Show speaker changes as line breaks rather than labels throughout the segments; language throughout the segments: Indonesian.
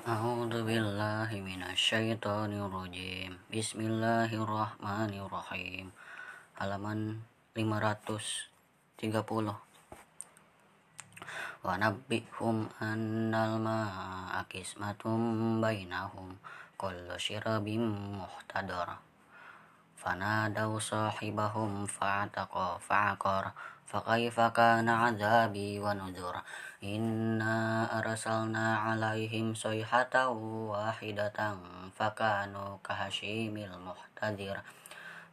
A'udzu billahi minasyaitonir rajim. Bismillahirrahmanirrahim. Halaman 530. Wa nabbihum annal ma'a qismatum bainahum kullu shirabim muhtadar. Fanadaw sahibahum fa'ataqa fa'aqar fakaifa kana azabi wa nuzur inna arsalna alaihim sayhatan wahidatan fakanu kahashimil muhtadir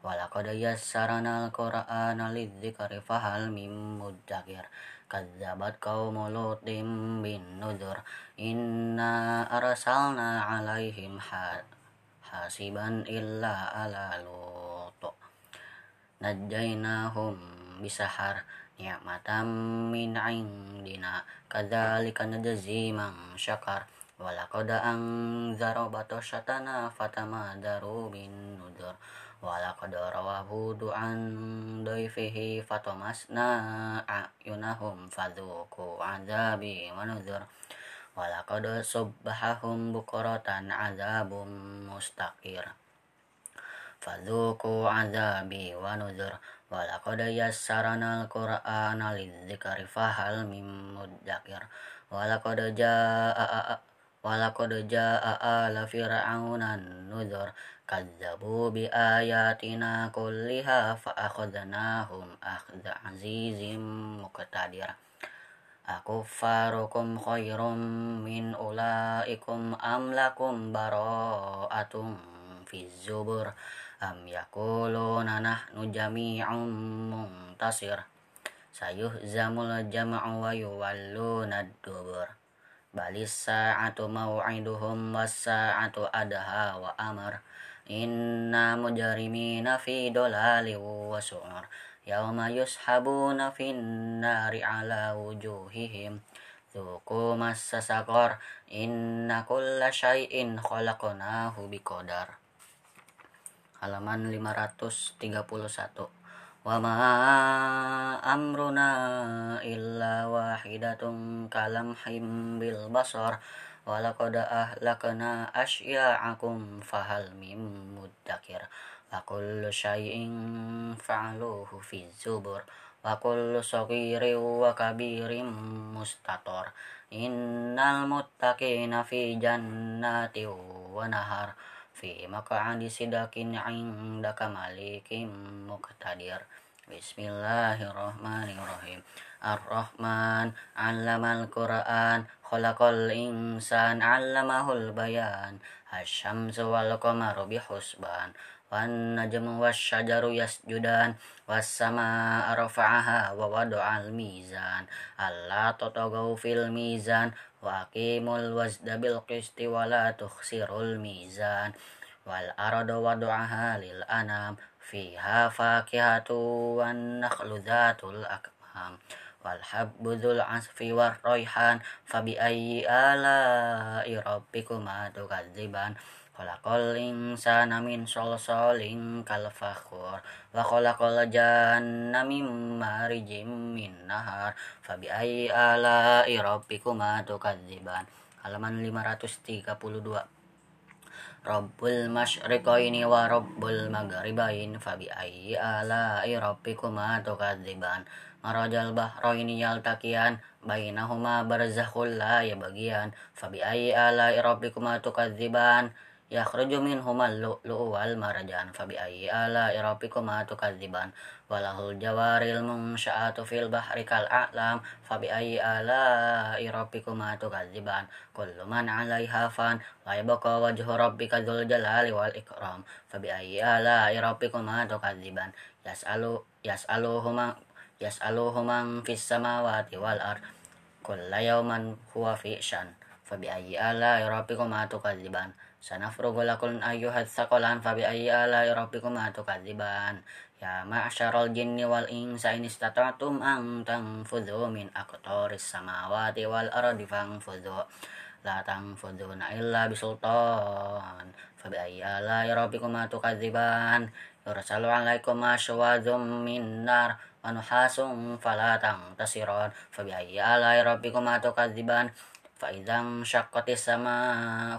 Walaqad yassarana al-Qur'ana lidzikri fahal mim muddakir Kadzabat qaumu Lutim bin nuzur Inna arsalna alaihim hasiban illa ala Bisahar. Ni'matam min indina kadzalika najzi man syakar. Walaqad anzara batashatana daru bin nuzur Walaqad rawahu du'an daifihi fatamasna a'yunahum fadhuku azabi wa nuzur. Walaqad subbahahum Fadhuku azabi wa nuzur. Walaqad yassarana al-Qur'ana lidzikri fahal mim muddakir Walaqad ja'a Walaqad ja'a ala fir'aunan nuzur kadzabu bi ayatina kulliha fa akhadnahum akhdha azizim muqtadir. Aku farukum khairum min ulaikum am lakum bara'atum fi zubur am yakuluna nahnu jami'un muntasir. Sayuh zamul jama'u wa yuwalluna dubur balis sa'atu maw'iduhum was sa'atu adha wa amar Inna mujarimina fi dolali wa su'ur. Yawma yushabuna fin nari ala wujuhihim. Zuku massa sakor Inna kulla syai'in khalaqnahu biqadar Halaman 531 Wa ma amruna illa wahidatun kalamhim bil basar. Walaqad ahlakna asya'akum fahal mim muddakir. Wa kullu syai'in fa'aluhu fi zubur. Wa kullu saghirin wa kabirin mustator. Innal muttaqina fi jannati wa nahar fi maq'adi sidakin 'indaka malikim muqtadir. Bismillahirrahmanirrahim. Ar-Rahman 'allamal Qur'an khalaqal insan 'allamahul bayan asyamsu wal qamaru bihusban wan najmu wasyajaru yasjudan was samaa rafa'aha wa wada'al mizan. Alla tatagaw fil mizan wa aqimul wazda bil qisti wa la mizan. Wal arda wada'aha lil anam fiha fakihatu wan nakhlu dhatul akmam. Wal habbu dzul asfi war raihan fabi ayyi ala rabbikuma tukadziban khalaqal insana min salsalin kal fakhur wa khalaqal janna min marijim min nahar fabi ayyi ala rabbikuma tukadziban. Halaman 532 Rabbul masyriqaini wa rabbul maghribain fabi ayyi ala'i rabbikuma tukadziban. Marajal bahraini yaltaqiyan bainahuma barzakhul la yabghiyan fabi ayyi ala'i rabbikuma tukadziban yakhruju minhumal lu'lu'u wal marjan fabi ayyi ala'i rabbikuma tukadziban walahul jawaril munsya'atu fil bahri kal a'lam fabi ayyi ala'i rabbikuma tukadziban kullu man 'alaiha fan wa yabqa wajhu rabbika dzul jalali wal ikram fabi ayyi ala'i rabbikuma tukadziban yas'alu yas'aluhu man yas'aluhu man fis samawati wal ard kullu yawman huwa fi syan fabi ayyi ala'i rabbikuma tukadziban sanafrugu lakum ayyuhat thaqalan fabi ayyi ala'i rabbikuma tukadziban Ya ma'syaral jinni wal insa in istata'tum an tanfudhu min aqtaris samawati wal ardi fanfudhu la tanfudhuna illa bisultan. Fabi ayyi ala'i rabbikuma tukadziban yursalu 'alaikum asywadhum min nar wa nuhasum fala Faizam syakoti sama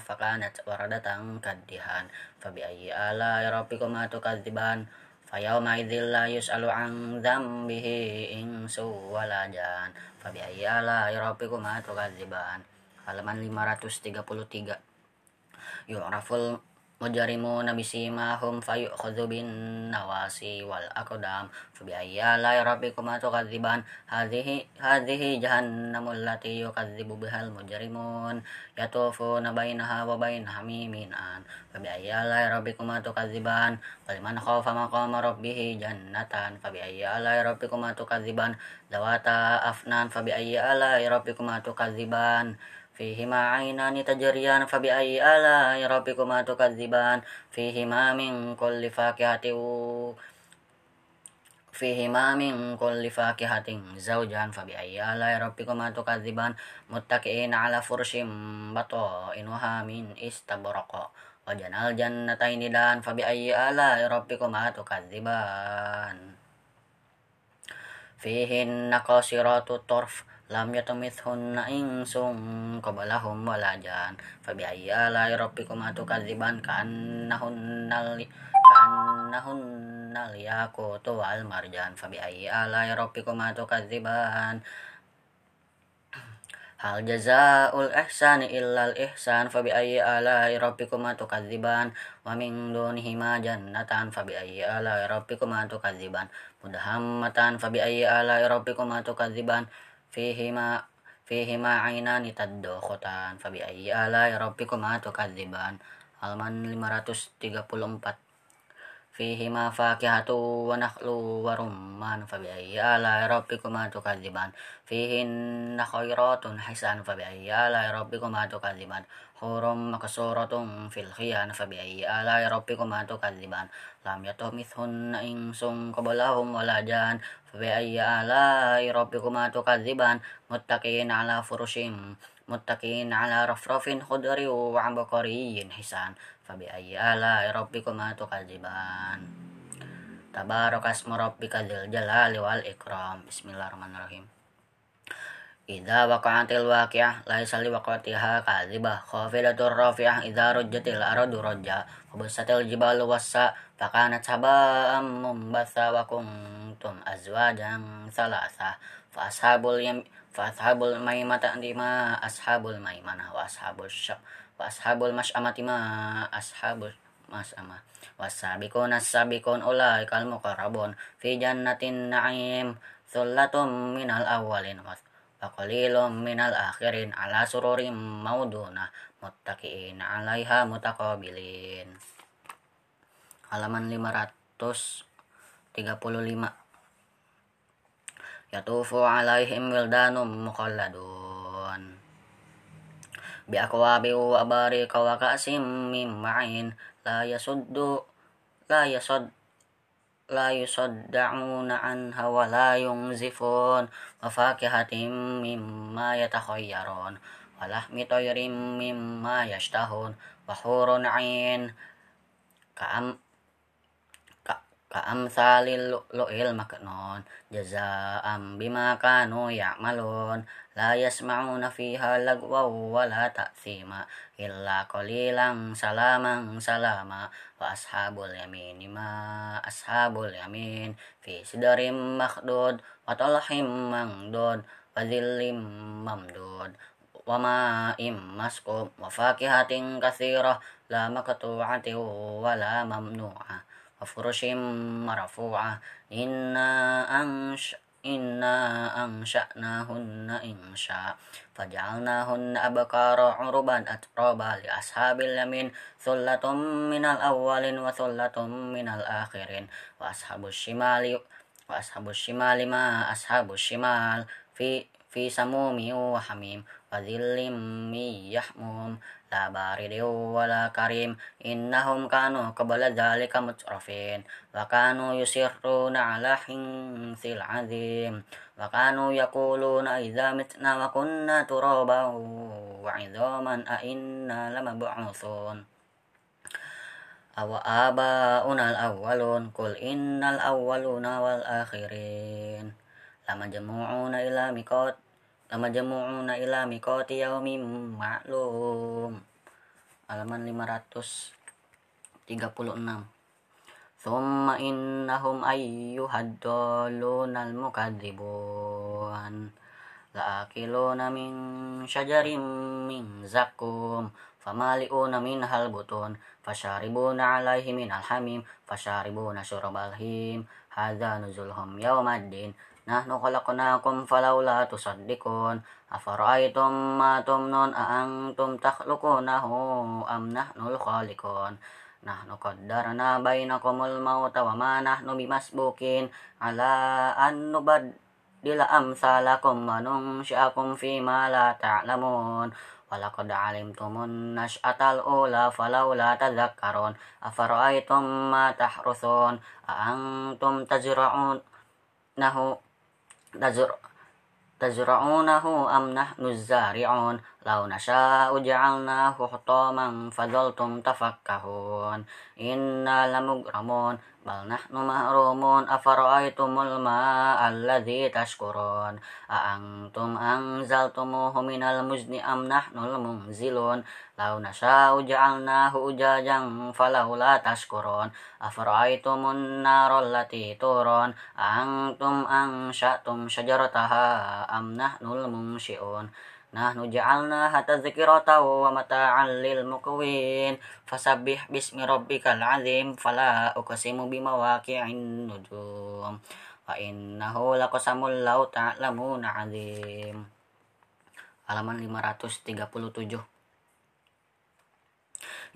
fakanat waradatang kadihan fabi ayi ala yaropikum atukadziban fayawma idzil la yus'alu an dzambihi insu wala jan. Fabi ayi ala yaropikum atukadziban halaman 533 yu'raful mujrimuna bisimahum fayu'khadhu bin nawasi wal aqdam. Fa bi ayyi ala rabbikuma tukadziban. Hadhihi hadhihi jahannamul lati yukadzibu bihal mujrimun. Yatufuna bainaha wa bain hamimin an fa bi ayyi ala rabbikuma tukadziban waliman khafa maqama rabbih jannatan. Fa bi ayyi ala rabbikuma tukadziban. Dawata afnan. Fa bi ayyi ala rabbikuma tukadziban فيهما عينان تجريان فبأي آلاء ربكما تكذبان فيهما من كل فاكهة فيهما من كل فاكهة زوجان فبأي آلاء ربكما تكذبان متكئين على فرش بطائنها من استبرق وجنى الجنتين دان فبأي آلاء ربكما تكذبان فيهن قاصرات الطرف lam yatamithunna insum qablahum wala jan fa bi ayyi ala rabbikum atukadziban ka'annahunnal ka'annahunnal yaqutu wal marjan. Fa bi ayyi ala rabbikum atukadziban Hal jazaul ihsani illal ihsan. Fa bi ayyi ala rabbikum tukadziban wa min dunihima jannatan. Fa bi ayyi ala rabbikum tukadziban mudahammatan fa bi ayyi ala rabbikum tukadziban fihima ainani taddokotan fabi ayyi ala rabbikuma tukadziban halaman 534 fihima fakihatu wa nakhlu wa rumman fabi ayyi ala rabbikuma tukadziban fihinna khairatun hisan fabi ayyi ala rabbikuma hurum maksuratun fil khiyan fabi ayyi ala rabbikuma tukadziban lam yatumithunna insum qablahum wala jan فبأي آلاء ربكما تكذبان متكئين على فرش متكئين على رفرف خضر وعبقري حسان فبأي آلاء ربكما تكذبان تبارك اسم ربك ذي الجلال والإكرام بسم الله الرحمن الرحيم Ida waqa'atil waqi'ah laisa li waqatiha kadhibah. Khafidatur rafi'ah idza rujjatil aradu rajja fabasatil jibalu wassa fakanat haba'am mumbatha wa kuntum azwajan thalatha. Fa ashabul yam fa ashabul maimata ma ashabul maimana wa ashabul syak wa ashabul mas'amati ma ashabul mas'amah wasabiqun as-sabiqun ulaikal muqarrabun. Fi jannatin na'im solatum minal awwalin was akhirin ala sururim mauduna muttaqiin alaiha mutaqabilin. Halaman 535 Yatufu alaihim wildanum mukhalladun. Bi akwabi wa abarika wa ka'sim min ma'in. La yasuddu la yasud la yusadda'una anha wa la yunzifun wa fakihatin mimma yatakhayyarun wa lahmi tayrin mimma yashtahun ka'amsalil lu'il maknun. Jazaa'an bima kanu ya'malun. La yasma'una fiha lagwa wa la ta'thima. Illa qalilan salaman salama. Wa ashabul yamin ma ashabul yamin. Fi sidarim makhdud wa talhim mangdud. Wa dhillim mamdud. Wa ma'im maskub wa fakihatin kathirah. La maktu'ati wa la mamnu'ah wa furushim marfu'ah inna ansh inna ansha'nahunna insha' faj'alnahunna abkara uruban atraba li ashabil yamin thullatum minal awwalin wa thullatum minal akhirin wa ashabus shimali wa ashabus shimali ma ashabus shimal fi fi samumi wa hamim wa dhillim yahmum la baridin wala karim innahum kanu qabla dhalika mutrafin wa kanu yusirruna ala hinsil azim wa kanu yaquluna idza mitna wa kunna turaban wa idhaman a inna lamajmu'una ila miqati yaumin ma'lum. Halaman 536 Thumma innahum ayyuhad dalunal mukadzibun. La'akiluna min syajarim min zakum. Famali'una minhal butun. Fasharibuna alaihi minal hamim. Fasharibuna syurabal him. Hadza nuzulhum yawmaddin nahnu khalaqnakum falawla tusaddiqun. Afara'aytum ma tumnun a antum takhluqunahu am nahnul khaliqun nahnu qaddarna bainakumul mauta wa ma nahnu bimasbukin. Ala an nubaddila amsalakum wa fi ma la ta'lamun. Walaqad alimtumun nash'atal ula falawla tadhakkarun. Afara'aytum ma tahrusun a antum tajra'un nahu tajr tazra'unahu am nahnu zari'un Lau nasya'u ja'alnahu hutaman fadhaltum tafakkahun. Inna lamugramun bal nahnu mahrumun afara'aytumul ma'a alladhi tashkurun? A antum anzaltumuhu minal muzni am nahnul munzilun? Law nasha'u ja'alnahu ujajan falawla tashkurun? Afara'aytumun narol lati turun? A antum ansha'tum syajarataha Nahnu ja'alnaha tadhkiratan wa mata'an lil muqwin. Fasabbih bismi rabbikal azim fala uqsimu bimawaqi'in nujum. Wa innahu laqasamul law ta'lamuna azim. Halaman 537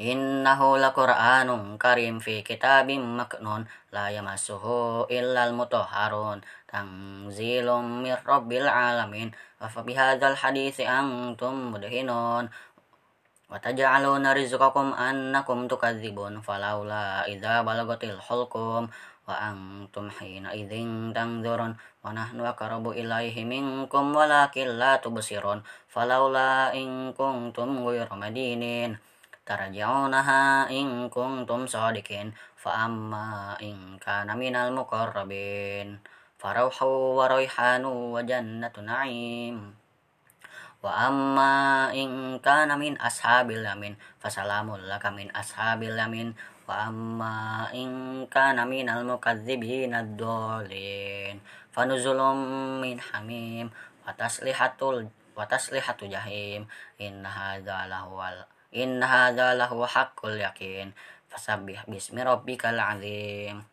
Innahu laqur'anun karim fi kitabim maknun la yamassuhu illal mutahharun tanzilum mir rabbil alamin wa fa bihadzal hadithi antum mudhinun wa taj'aluna rizqakum annakum tukadzibun falaula idza balagatil hulqum wa antum hina idzin tanzurun wa nahnu aqrabu ilaihi minkum walakin la tarja'unaha in kuntum sadiqin fa amma in kana minal muqarrabin. Farauhu wa raihanu wa jannatu na'im. Wa amma in kana min ashabil yamin fasalamul laka min ashabil yamin wa amma in kana minal In hadza lahu haqqul yakin. Fasabbih bismi rabbikal azim.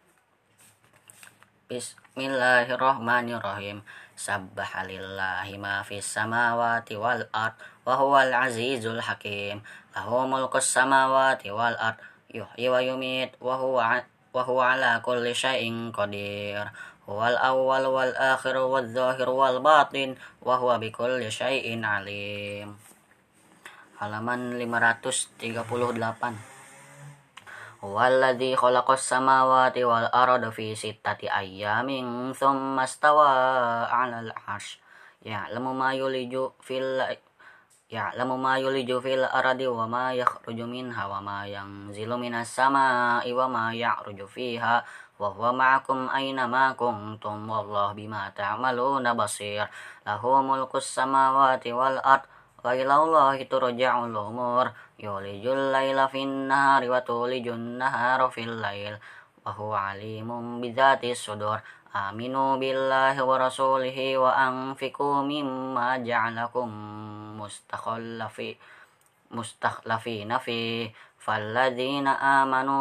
Bismillahirrahmanirrahim. Sabbaha lillahi ma fis samawati wal ard wa huwal azizul hakim. Lahu mulkus samawati wal ard yuhyi wa yumit wa huwa wa huwa ala kulli syai'in qadir. Huwal awwal wal akhir wal zahir wal batin wa huwa bikulli syai'in alim halaman 538 Walladzi khalaqas samawati wal arda fi sittati ayyamin thumma stawa 'alal 'arsy ya'lamu ma yuliju fil ya'lamu ma yuliju fil ardi wa ma yakhruju minha wa ma yanzilu minas sama'i wa ma ya'ruju fiha wa huwa ma'akum aina ma kuntum wallahu bima ta'maluna basir. Lahu mulkus samawati wal ardi wa ilallahi turja'ul umur yulijul laila fin nahari wa tulijun nahara fil lail. Wa huwa alimun bidzati sudur. Aminu billahi wa rasulihi wa anfiqu mimma ja'alakum mustakhallafi mustakhlafina fi.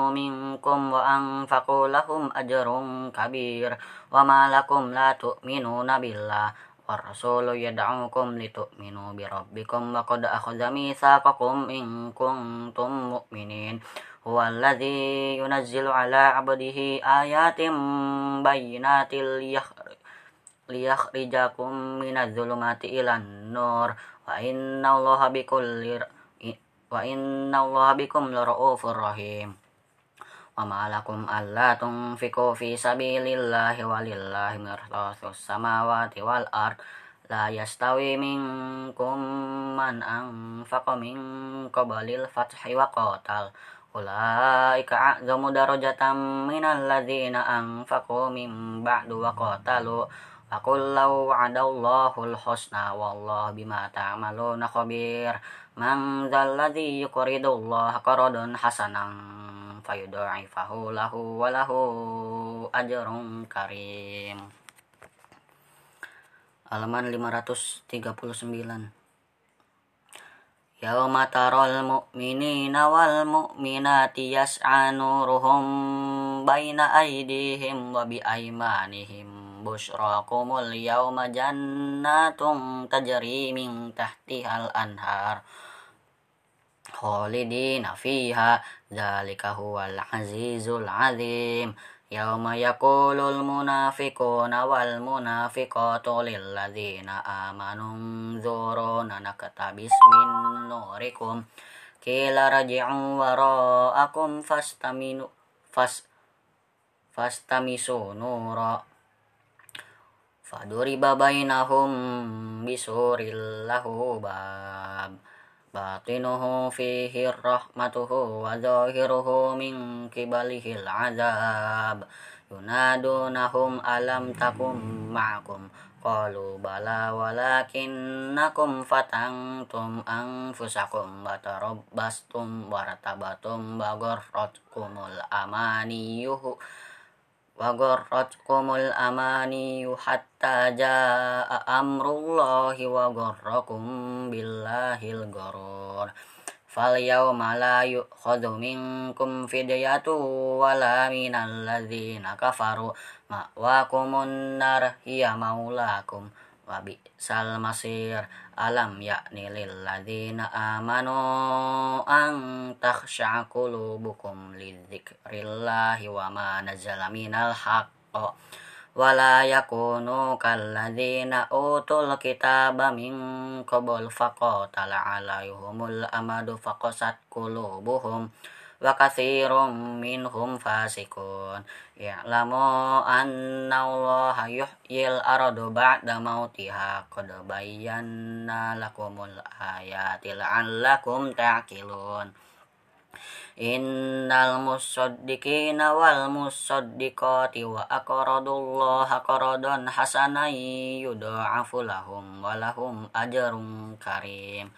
Minkum wa anfaqu lahum ajrun kabir. Wa ma lakum la tu'minuna billah والرسول يدعوكم لتؤمنوا بربكم وقد أخذ ميثاقكم إن كنتم مؤمنين هو الذي ينزل على عبده آيات بينات ليخرجكم من الظلمات إلى النور وإن الله بكل وإن الله بكم لرؤوف رحيم wa Allah alla tunfiku fi sabilillahi walillahi mirtasus samawati wal ard. La yastawi minkum man anfaqa min qabalil fathi wa qatal. Ulaika a'zamu darajatan minal ladzina anfaqu min ba'du wa qatalu. Aqul law adallahu al-husna wallahu bima ta'maluna khabir. Man dhal ladzi yuqridu Allah qaradan hasanan fayudha'ifahu lahu wa lahu ajrun karim. Halaman 539 Yauma taral mu'minina wal mu'minati yas'a nuruhum baina aydihim wa bi aymanihim busyrakumul yauma jannatun tajri min tahtihal anhar khalidina fiha dzalika huwal azizul azim. Yauma yaqulul munafiquna wal munafiqatu lil ladzina amanu dzuruna naktabis min nurikum. Qila raji'u wara'akum fastaminu fas fastamisu nura. Faduriba bainahum bisuril lahu bab باطنه فيه الرحمته وظاهره من قبله العذاب. ينادونهم ألم تكن معكم؟ قالوا بلى ولكنكم فتنتم أنفسكم وتربصتم ورتبتم وغرتكم الأمانيه amaniyuhu Wagorratkumul amani hatta jaa amrullahi wa gharrakum billahil fal yawma la yu'khadhu minkum fidyatu wala kafaru ma'wakumun nar hiya maulakum wa bi'sal masir alam yakni lil ladzina amanu an takhsha'a qulubukum lidzikrillahi wa ma nazala minal haqq wala yakunu kalladzina utul kitaba min qabl faqatala alaihumul amadu faqasat qulubuhum wa katsirum minhum fasikun ya'lamu anna allaha yuhyil ardu ba'da mautiha qad bayyana lakumul ayati la'allakum ta'qilun. Innal musaddiqina wal musaddiqati wa aqradullaha qaradan hasanan yudha'afu lahum wa lahum ajrun karim.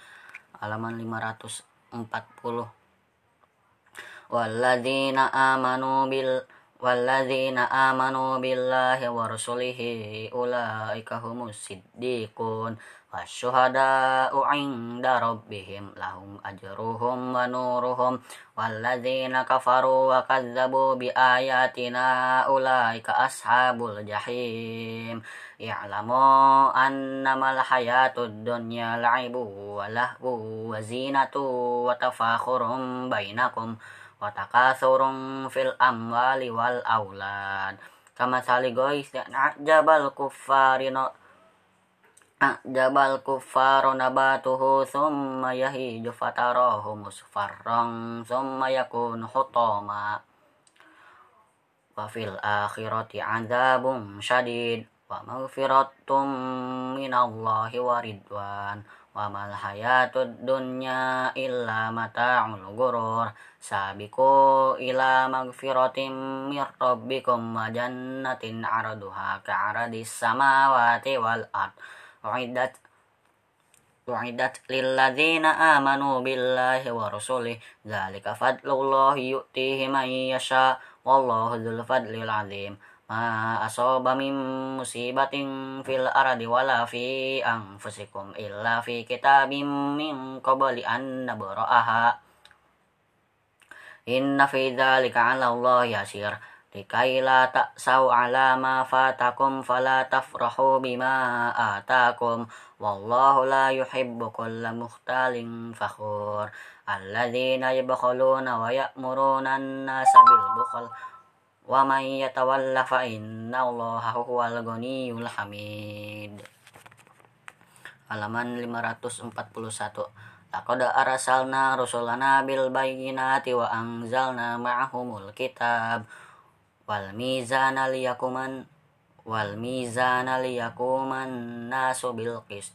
Halaman 540 walladzina amanu bil walladzina amanu billahi wa rasulihi ulaika humus siddiqun wasyuhada'u 'inda rabbihim lahum ajruhum wa nuruhum walladzina kafaru wa kadzdzabu bi ayatina ulaika ashabul jahim i'lamu annamal hayatud dunya la'ibu wa lahu wa zinatu wa tafakhurum bainakum wa takasurun fil amwali wal aulad. Kama sali guys jabal kuffari no jabal kuffaru nabatuhu summa yahiju fatarahu musfarran summa yakun hutama. Wa fil akhirati adzabun syadid wa maghfiratum minallahi wa ridwan wa mal hayatud dunya illa mata'ul ghurur. Sabiqu ila magfiratim mir rabbikum wa jannatin 'arduha ka'aradis samawati wal ard. Uiddat uiddat lil ladzina amanu billahi wa rasulih dzalika fadlullahi yu'tihi man yasha. Wallahu dzul fadlil 'adzim ma asaba min musibatin fil ardi wala fi anfusikum illa fi kitabim min qabli an nabra'aha. Inna fi dzalika 'ala Allah yasir. Likai la ta'sau 'ala ma fatakum fala tafrahu bima atakum. Wallahu la yuhibbu kulla mukhtalin fakhur. Alladzina yabkhuluna wa ya'muruna an-nasa bil bukhl wa may yatawalla fa inna allaha huwal ghaniyul hamid. Halaman 541 Laqad arsalna rusulana bil bayyinati wa anzalna ma'ahumul kitab. Wal mizana liyakuman wal mizana liyakuman nasu bil qist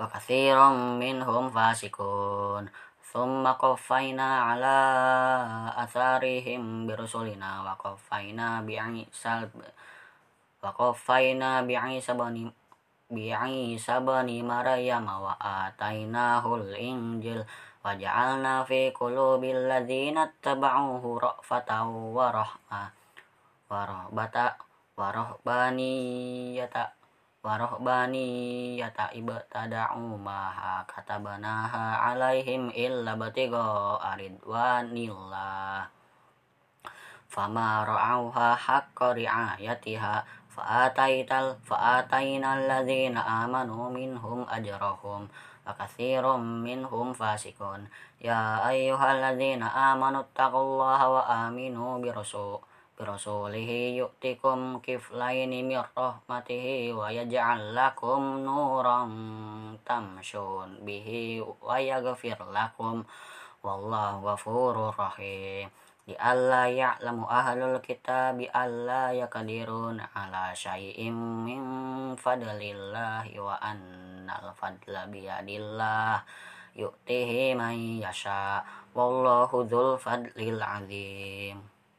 وكثير منهم فاسقون ثم قفينا على أثارهم برسلنا وقفينا بعيسى وقفينا بعيسى بن بعيسى بن مريم وآتيناه الإنجيل وجعلنا في قلوب الذين اتبعوه رأفة ورحمة ورهبة ورهبانية ورهبانية ابتدعوا ما كتبناها عليهم إلا ابتغاء رضوان الله فما رعوها حق رعايتها فآتينا الذين آمنوا منهم أجرهم وكثير منهم فاسقون يا أيها الذين آمنوا اتقوا الله وآمنوا برسول برسوله يؤتكم كفلين من رحمته ويجعل لكم نورا تمشون به ويغفر لكم والله غفور رحيم لئلا يعلم أهل الكتاب ألا يقدرون على شيء من فضل الله وأن الفضل بيد الله يؤتيه من يشاء والله ذو الفضل العظيم